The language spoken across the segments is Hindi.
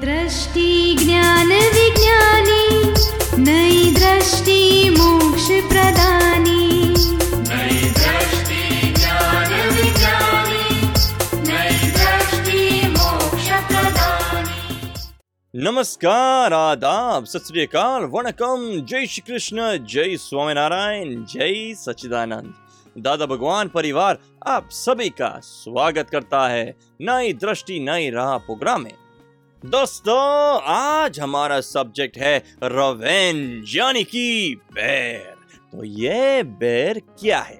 दृष्टि ज्ञान विज्ञानी नई दृष्टि मोक्ष प्रदानी। नई दृष्टि ज्ञान विज्ञानी नई दृष्टि मोक्ष प्रदानी। नमस्कार आदाब सत श्री अकाल वणकम। जय श्री कृष्ण जय स्वामीनारायण जय सच्चिदानंद। दादा भगवान परिवार आप सभी का स्वागत करता है नई दृष्टि नई राह प्रोग्राम में। दोस्तों, आज हमारा सब्जेक्ट है रवेंज यानी कि बैर तो ये बैर क्या है?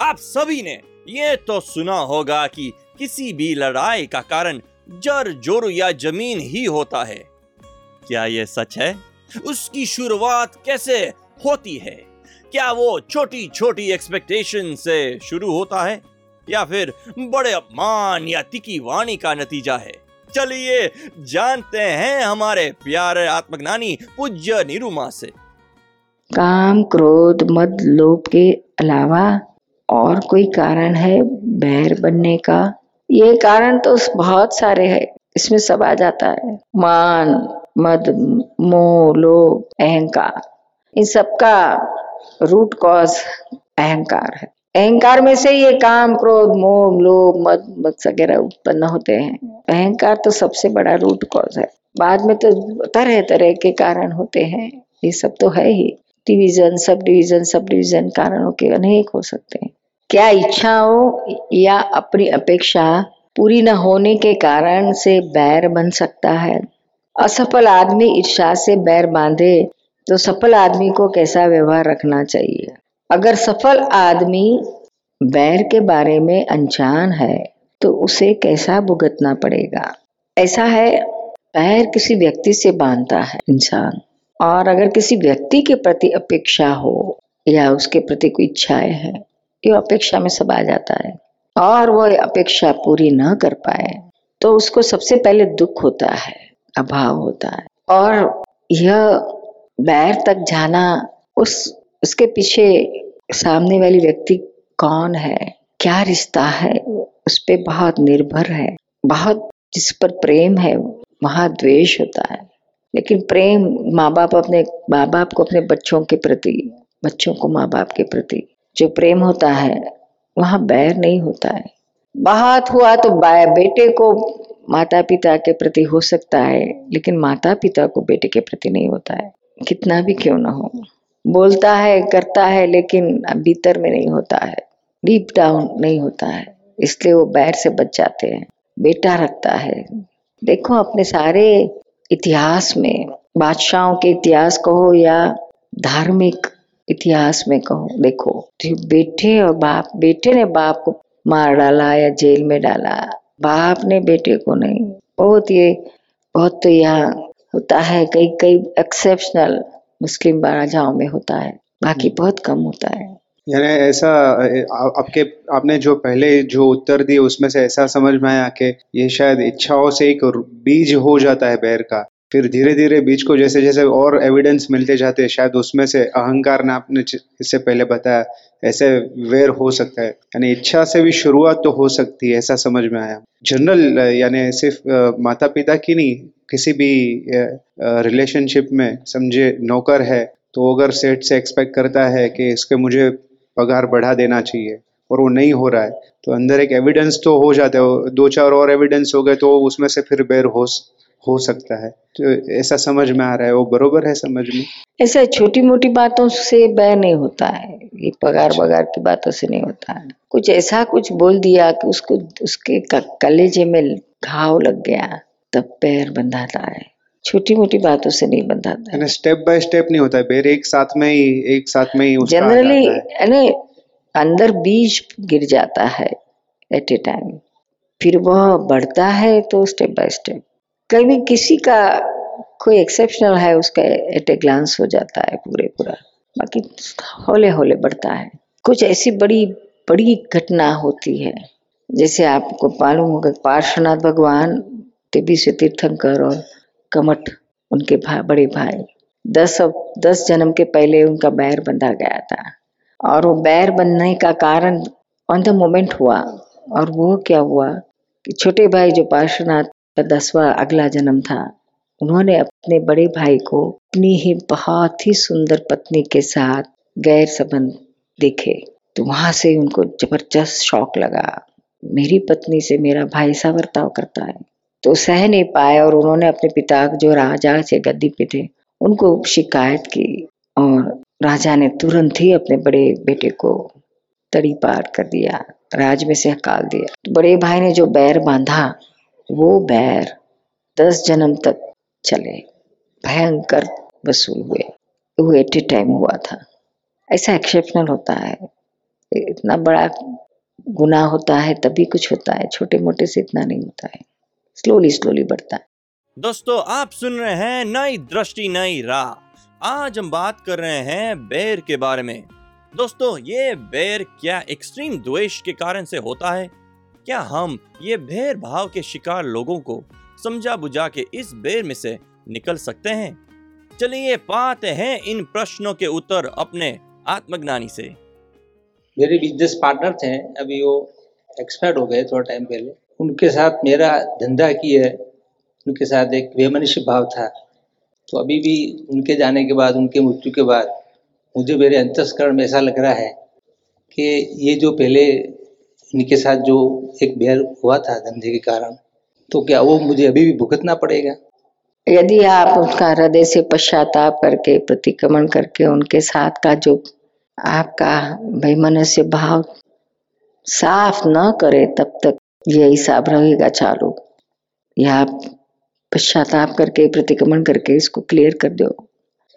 आप सभी ने ये तो सुना होगा कि किसी भी लड़ाई का कारण जर ज़ोर या ज़मीन ही होता है। क्या ये सच है? उसकी शुरुआत कैसे होती है? क्या वो छोटी छोटी एक्सपेक्टेशन से शुरू होता है? या फिर बड़े अपमान या तिकी वाणी का नतीजा है? चलिए, जानते हैं हमारे प्यारे आत्मज्ञानी पूज्य निरुमा से। काम, क्रोध, मद, लोभ के अलावा और कोई कारण है बैर बनने का? ये कारण तो बहुत सारे हैं। इसमें सब आ जाता है। मान, मद, मोह, लोभ, अहंकार। इन सबका रूट कॉज अहंकार है। अहंकार में से ये काम, क्रोध, मोह, लोभ, मद वगैरह उत्पन्न होते हैं। अहंकार तो सबसे बड़ा रूट कॉज है। बाद में तो तरह तरह के कारण होते हैं। ये सब तो है ही। Division sub division sub division कारणों के अनेक हो सकते हैं। क्या इच्छाओं या अपनी अपेक्षा पूरी न होने के कारण से बैर बन सकता है? असफल आदमी इच्छा से बैर बांधे तो सफल आदमी को कैसा व्यवहार रखना चाहिए? अगर सफल आदमी बैर के बारे में अनजान है तो उसे कैसा भुगतना पड़ेगा? ऐसा है बैर किसी व्यक्ति से बांधता है इंसान। और अगर किसी व्यक्ति के प्रति अपेक्षा हो, या उसके प्रति कोई इच्छाएँ है ये अपेक्षा में सब आ जाता है। और वो अपेक्षा पूरी न कर पाए तो उसको सबसे पहले दुख होता है, अभाव होता है। और यह बैर तक जाना, उस, उसके पीछे सामने वाली व्यक्ति कौन है? क्या रिश्ता है? उस पर बहुत निर्भर है, बहुत जिस पर प्रेम है, वहाँ द्वेष होता है। लेकिन प्रेम माँ बाप अपने माँ बाप को अपने बच्चों के प्रति, बच्चों को माँ बाप के प्रति जो प्रेम होता है, वहाँ बैर नहीं होता है। बात हुआ तो बेटे को माता पिता के प्रति हो सकता है, लेकिन माता पिता को बेटे के प्रति नहीं होता है। कितना भी क्यों ना हो। बोलता है, करता है, लेकिन भीतर में नहीं होता है, डीप डाउन नहीं होता है। इसलिए वो बैर से बच जाते हैं। बेटा रखता है। देखो अपने सारे इतिहास में, बादशाहों के इतिहास कहो या धार्मिक इतिहास में कहो, देखो बेटे और बाप, बेटे ने बाप को मार डाला या जेल में डाला, बाप ने बेटे को नहीं। बहुत ये, बहुत तो यहाँ होता है, कई कई एक्सेप्शनल मुस्लिम राजाओं में होता है। बाकी बहुत कम होता है। यानी ऐसा आपके, आपने जो पहले जो उत्तर दिए उसमें से ऐसा समझ में आया कि ये शायद इच्छाओं से एक बीज हो जाता है बैर का। फिर धीरे धीरे बीज को जैसे जैसे और एविडेंस मिलते जाते हैं, शायद उसमें से अहंकार ने आपने इससे पहले बताया, ऐसे वेर हो सकता है। यानी इच्छा से भी शुरुआत तो हो सकती है, ऐसा समझ में आया। जनरल यानी सिर्फ़ माता पिता की नहीं, किसी भी रिलेशनशिप में समझे नौकर है तो अगर सेठ से एक्सपेक्ट करता है कि इसके मुझे पगार बढ़ा देना चाहिए और वो नहीं हो रहा है। तो अंदर एक एविडेंस तो हो जाता है दो चार और एविडेंस हो गए तो उसमें से फिर बेर हो हो सकता है। तो ऐसा समझ में आ रहा है वो बरोबर है समझ में? ऐसा छोटी मोटी बातों से बैर नहीं होता है ये पगार बगार की बातों से नहीं होता है। कुछ ऐसा कुछ बोल दिया कि उसको उसके कलेजे में घाव लग गया तब पैर बंधाता है छोटी मोटी बातों से नहीं बंधाता है स्टेप बाय स्टेप नहीं होता है एक साथ में ही एक साथ में ही जनरली यानी अंदर बीज गिर जाता है एट ए टाइम फिर वह बढ़ता है तो स्टेप बाय स्टेप कभी किसी का कोई एक्सेप्शनल है उसका एट ए ग्लांस हो जाता है पूरे पूरा बाकी होले होले बढ़ता है। कुछ ऐसी बड़ी बड़ी घटना होती है। जैसे आपको मालूम होगा पार्श्वनाथ भगवान तेबी से तीर्थंकर और कमठ उनके भाई बड़े भाई। दस दस जन्म के पहले उनका बैर बंधा गया था। और वो बैर बनने का कारण ऑन द मोमेंट हुआ। और वो क्या हुआ कि छोटे भाई जो पार्श्वनाथ दसवां अगला जन्म था, उन्होंने अपने बड़े भाई को अपनी ही बहुत ही सुंदर पत्नी के साथ गैर संबंध देखे। तो वहाँ से उनको ज़बरदस्त शौक लगा। मेरी पत्नी से मेरा भाई ऐसा बर्ताव करता है। तो सह नहीं पाए और उन्होंने अपने पिता जो राजा से गद्दी पे थे, उनको शिकायत की और राजा ने तुरंत ही अपने बड़े बेटे को तड़ी पार कर दिया, राज में से हकाल दिया। तो बड़े भाई ने जो बैर बांधा, वो बैर दस जन्म तक चले। भयंकर वसूल हुए। वो एट ए टाइम हुआ था। ऐसा एक्सेप्शनल होता है। इतना बड़ा गुनाह होता है, तभी कुछ होता है। छोटे मोटे से इतना नहीं होता है। स्लोली स्लोली बढ़ता है। दोस्तों आप सुन रहे हैं नई दृष्टि नई राह। आज हम बात कर रहे हैं बैर के बारे में। दोस्तों ये बैर क्या एक्सट्रीम द्वेष के कारण से होता है? क्या हम ये भेद भाव के शिकार लोगों को समझा बुझा के इस बेर में से निकल सकते हैं? चलिए पाते हैं इन प्रश्नों के उत्तर अपने आत्मज्ञानी से। मेरे बिज़नेस पार्टनर थे अभी वो एक्सपायर हो गए थोड़ा टाइम पहले। उनके साथ मेरा धंधा की है, उनके साथ एक वेमनुष्य भाव था। तो अभी भी उनके जाने के बाद, उनके मृत्यु के बाद मुझे मेरे अंतस्करण में ऐसा लग रहा है कि ये जो पहले इनके साथ जो एक बैर हुआ था धंधे के कारण तो क्या वो मुझे अभी भी भुगतना पड़ेगा? यदि आप उसका हृदय से पश्चाताप करके, प्रतिक्रमण करके उनके साथ का जो आपका वैमनस्य भाव साफ़ न करे, तब तक ये हिसाब रहेगा चालू। या आप पश्चाताप करके, प्रतिक्रमण करके इसको क्लियर कर दो।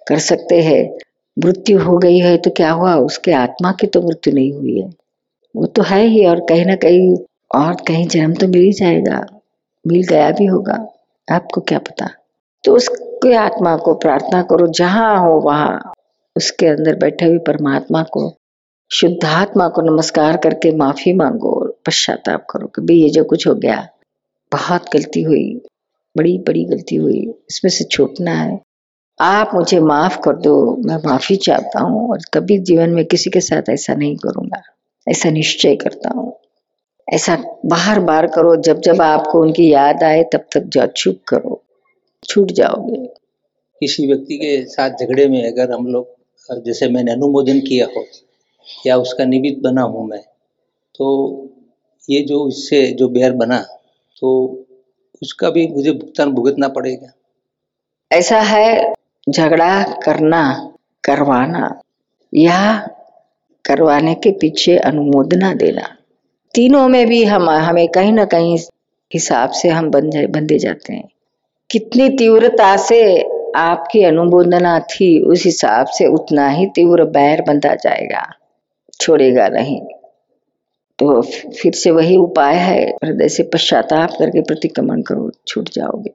कर सकते हैं। मृत्यु हो गई है तो क्या हुआ? उसके आत्मा की तो मृत्यु नहीं हुई है। वो तो है ही और कहीं ना कहीं और कहीं जन्म तो मिल ही जाएगा। मिल गया भी होगा। आपको क्या पता? तो उसके आत्मा को प्रार्थना करो, जहाँ हो वहाँ। उसके अंदर बैठे हुए परमात्मा को शुद्धात्मा को नमस्कार करके माफ़ी मांगो और पश्चाताप करो कि भाई ये जो कुछ हो गया, बहुत गलती हुई, बड़ी बड़ी गलती हुई, इसमें से छूटना है। आप मुझे माफ़ कर दो, मैं माफ़ी चाहता हूँ और कभी जीवन में किसी के साथ ऐसा नहीं करूँगा, ऐसा निश्चय करता हूँ। ऐसा बार बार करो जब जब आपको उनकी याद आए, तब तक जो, चुप करो, छूट जाओगे। किसी व्यक्ति के साथ झगड़े में अगर हम लोग, जैसे मैंने अनुमोदन किया हो या उसका निमित्त बना हूँ मैं। तो ये जो इससे जो बैर बना तो उसका भी मुझे भुगतान भुगतना पड़ेगा। ऐसा है झगड़ा करना, करवाना, या करवाने के पीछे अनुमोदना देना। तीनों में भी हम, हमें कहीं ना कहीं हिसाब से हम बन जाए बंधे जाते हैं। कितनी तीव्रता से आपकी अनुमोदना थी, उस हिसाब से उतना ही तीव्र बैर बंधा जाएगा। छोड़ेगा नहीं। तो फिर से वही उपाय है, हृदय से पश्चाताप करके प्रतिक्रमण करो, छूट जाओगे।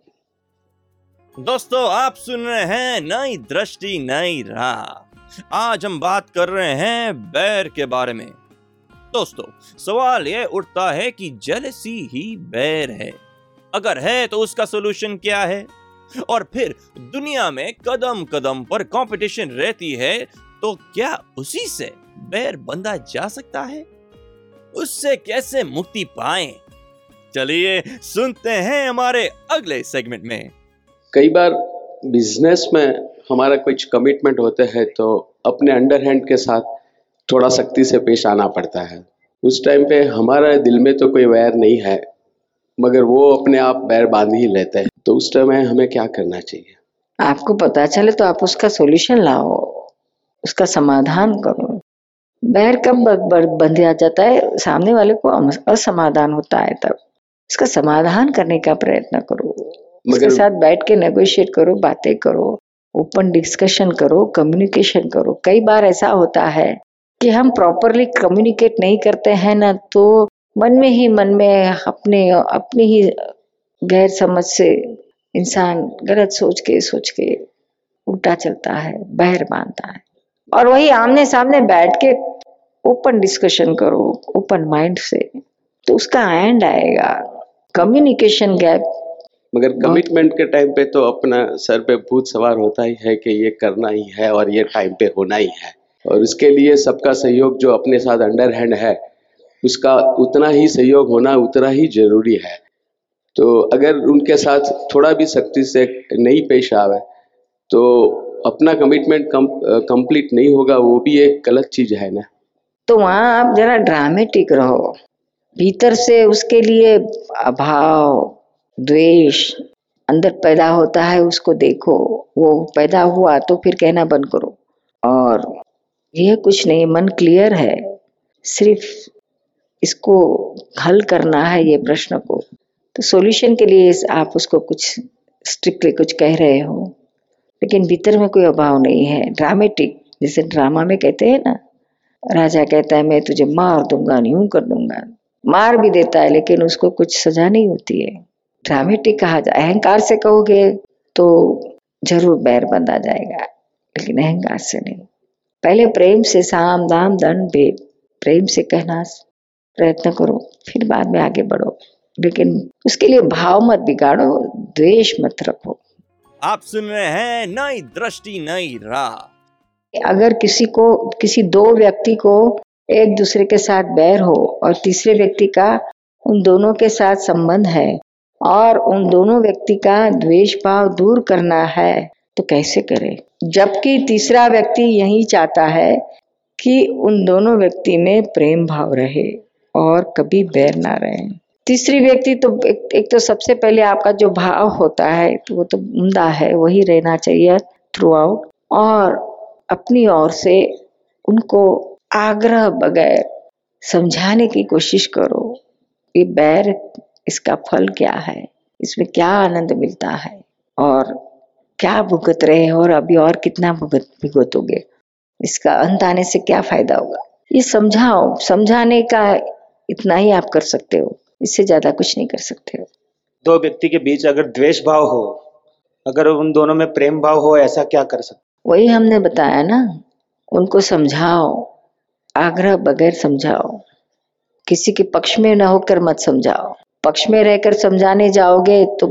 दोस्तों, आप सुन रहे हैं नई दृष्टि, नई राह। आज हम बात कर रहे हैं बैर के बारे में। दोस्तों, सवाल यह उठता है कि जेलसी ही बैर है। अगर है तो उसका सोल्यूशन क्या है? और फिर दुनिया में कदम कदम पर कंपटीशन रहती है तो क्या उसी से बैर बंधा जा सकता है? उससे कैसे मुक्ति पाए? चलिए सुनते हैं हमारे अगले सेगमेंट में। कई बार बिज़नेस में हमारा कुछ कमिटमेंट होते हैं तो अपने अंडर हैंड के साथ थोड़ा सख्ती से पेश आना पड़ता है। उस टाइम पे हमारे दिल में तो कोई वैर नहीं है मगर वो अपने आप बैर बाँध ही लेते हैं। तो उस टाइम हमें क्या करना चाहिए? आपको पता चले तो आप उसका सॉल्यूशन लाओ। उसका समाधान करो। बैर कब बंध जाता है? सामने वाले को असमाधान होता है तब। इसका समाधान करने का प्रयत्न करो। उसके साथ बैठ के नेगोशिएट करो बातें करो ओपन डिस्कशन करो कम्युनिकेशन करो। कई बार ऐसा होता है कि हम प्रॉपरली कम्युनिकेट नहीं करते हैं ना तो मन में ही मन में अपने अपनी ही गैर समझ से इंसान गलत सोच के सोच के उल्टा चलता है बहर बांधता है। और वही आमने सामने बैठ के ओपन डिस्कशन करो ओपन माइंड से। तो उसका एंड आएगा। कम्युनिकेशन गैप मगर कमिटमेंट के टाइम पे तो अपना सर पे भूत सवार होता ही है कि ये करना ही है और ये टाइम पे होना ही है। और उसके लिए सबका सहयोग जो अपने साथ अंडर हैंड है उसका उतना ही सहयोग होना उतना ही ज़रूरी है। तो अगर उनके साथ थोड़ा भी सख्ती से नहीं पेश आवे तो अपना कमिटमेंट कंप्लीट कम, नहीं होगा वो भी एक गलत चीज़ है ना? तो वहाँ आप जरा ड्रामेटिक रहो। भीतर से उसके लिए अभाव द्वेष अंदर पैदा होता है उसको देखो। वो पैदा हुआ तो फिर कहना बंद करो। और यह कुछ नहीं मन क्लियर है। सिर्फ़ इसको हल करना है ये प्रश्न को। तो सॉल्यूशन के लिए आप उसको कुछ स्ट्रिक्टली कुछ कह रहे हो। लेकिन भीतर में कोई अभाव नहीं है। ड्रामेटिक जैसे ड्रामा में कहते हैं ना, राजा कहता है, मैं तुझे मार दूँगा यूँ कर दूँगा। मार भी देता है, लेकिन उसको कुछ सजा नहीं होती है। ड्रामेटिक कहा जाए अहंकार से कहोगे तो ज़रूर बैर बंद आ जाएगा, लेकिन अहंकार से नहीं। पहले प्रेम से साम, दाम, दंड, भेद, प्रेम से कहना प्रयत्न करो, फिर बाद में आगे बढ़ो। लेकिन उसके लिए भाव मत बिगाड़ो, द्वेष मत रखो। आप सुन रहे हैं नई दृष्टि, नई राह। अगर किसी को, किसी दो व्यक्ति को एक दूसरे के साथ बैर हो और तीसरे व्यक्ति का उन दोनों के साथ संबंध है और उन दोनों व्यक्ति का द्वेष भाव दूर करना है तो कैसे करे? जबकि तीसरा व्यक्ति यही चाहता है कि उन दोनों व्यक्ति में प्रेम भाव रहे और कभी बैर ना रहे। तीसरी व्यक्ति तो एक, एक तो सबसे पहले आपका जो भाव होता है तो वो तो उमदा है वही रहना चाहिए थ्रू आउट और अपनी ओर से उनको आग्रह बगैर समझाने की कोशिश करो ये बैर इसका फल क्या है? इसमें क्या आनंद मिलता है? और क्या भुगत रहे हो और अभी और कितना भुगत भुगतोगे? इसका अंत आने से क्या फ़ायदा होगा? ये समझाओ समझाने का इतना ही आप कर सकते हो। इससे ज़्यादा कुछ नहीं कर सकते हो। दो व्यक्ति के बीच अगर द्वेष भाव हो अगर उन दोनों में प्रेम भाव हो ऐसा क्या कर सकते वही हमने बताया ना उनको समझाओ आग्रह बगैर समझाओ। किसी के पक्ष में न होकर मत समझाओ। पक्ष में रहकर समझाने जाओगे तो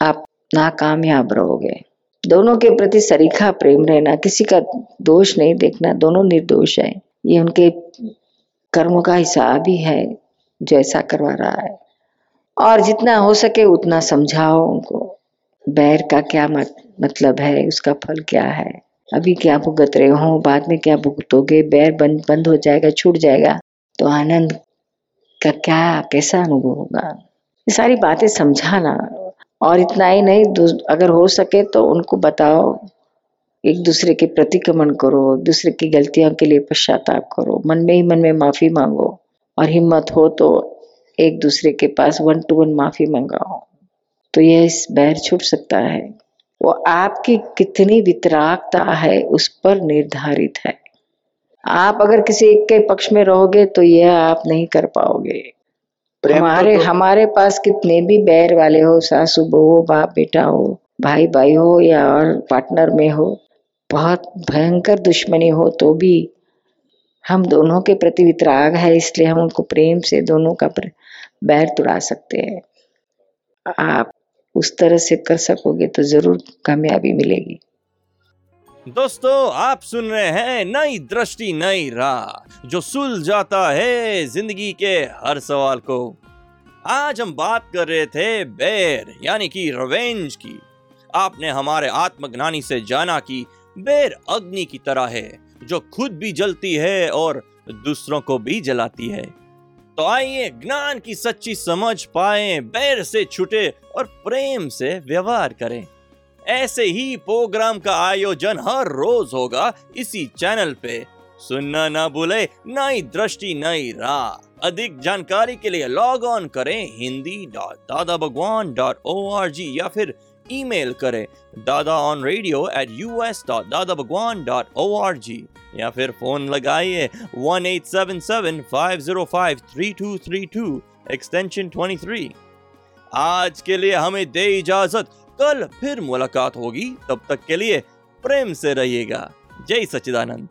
आप नाकामयाब रहोगे। दोनों के प्रति सरीखा प्रेम रहना किसी का दोष नहीं देखना दोनों निर्दोष है। ये उनके कर्मों का हिसाब ही है। जैसा करवा रहा है। और जितना हो सके उतना समझाओ उनको। बैर का क्या मत, मतलब है? उसका फल क्या है? अभी क्या भुगत रहे हो? बाद में क्या भुगतोगे? बैर बंद बंद हो जाएगा छूट जाएगा। तो आनंद का क्या कैसा अनुभव होगा? ये सारी बातें समझाना। और इतना ही नहीं अगर हो सके तो उनको बताओ। एक दूसरे के प्रतिक्रमण करो दूसरे की गलतियों के लिए पश्चाताप करो। मन में ही मन में माफ़ी मांगो। और हिम्मत हो तो एक दूसरे के पास वन टू वन माफ़ी मंगाओ। तो यह इस बैर छूट सकता है। वो आपकी कितनी वितरागता है उस पर निर्धारित है। आप अगर किसी एक के पक्ष में रहोगे तो यह आप नहीं कर पाओगे। हमारे तो हमारे पास कितने भी बैर वाले हो सासू बहू हो बाप बेटा हो भाई भाई हो या और पार्टनर में हो बहुत भयंकर दुश्मनी हो तो भी हम दोनों के प्रति वितराग है, इसलिए हम उनको प्रेम से दोनों का बैर तुड़ा सकते हैं। आप उस तरह से कर सकोगे तो ज़रूर कामयाबी मिलेगी। दोस्तों, आप सुन रहे हैं नई दृष्टि, नई राह, जो सुल जाता है ज़िंदगी के हर सवाल को। आज हम बात कर रहे थे बेर, यानी कि रवेंज की। आपने हमारे आत्मज्ञानी से जाना कि बेर अग्नि की तरह है। जो खुद भी जलती है और दूसरों को भी जलाती है। तो आइए ज्ञान की सच्ची समझ पाए, बैर से छुटे और प्रेम से व्यवहार करें। ऐसे ही प्रोग्राम का आयोजन हर रोज होगा इसी चैनल पे। सुनना ना भूले, नई दृष्टि, नई राह अधिक जानकारी के लिए लॉग ऑन करें Hindi dot Dada Bhagwan dot O R G या फिर ईमेल करें Dada on radio at U S dot Dada Bhagwan dot O R G या फिर फ़ोन लगाइए one eight seven seven five zero five three two three two extension twenty three आज के लिए हमें दे इजाज़त कल फिर मुलाकात होगी तब तक के लिए प्रेम से रहिएगा जय सच्चिदानंद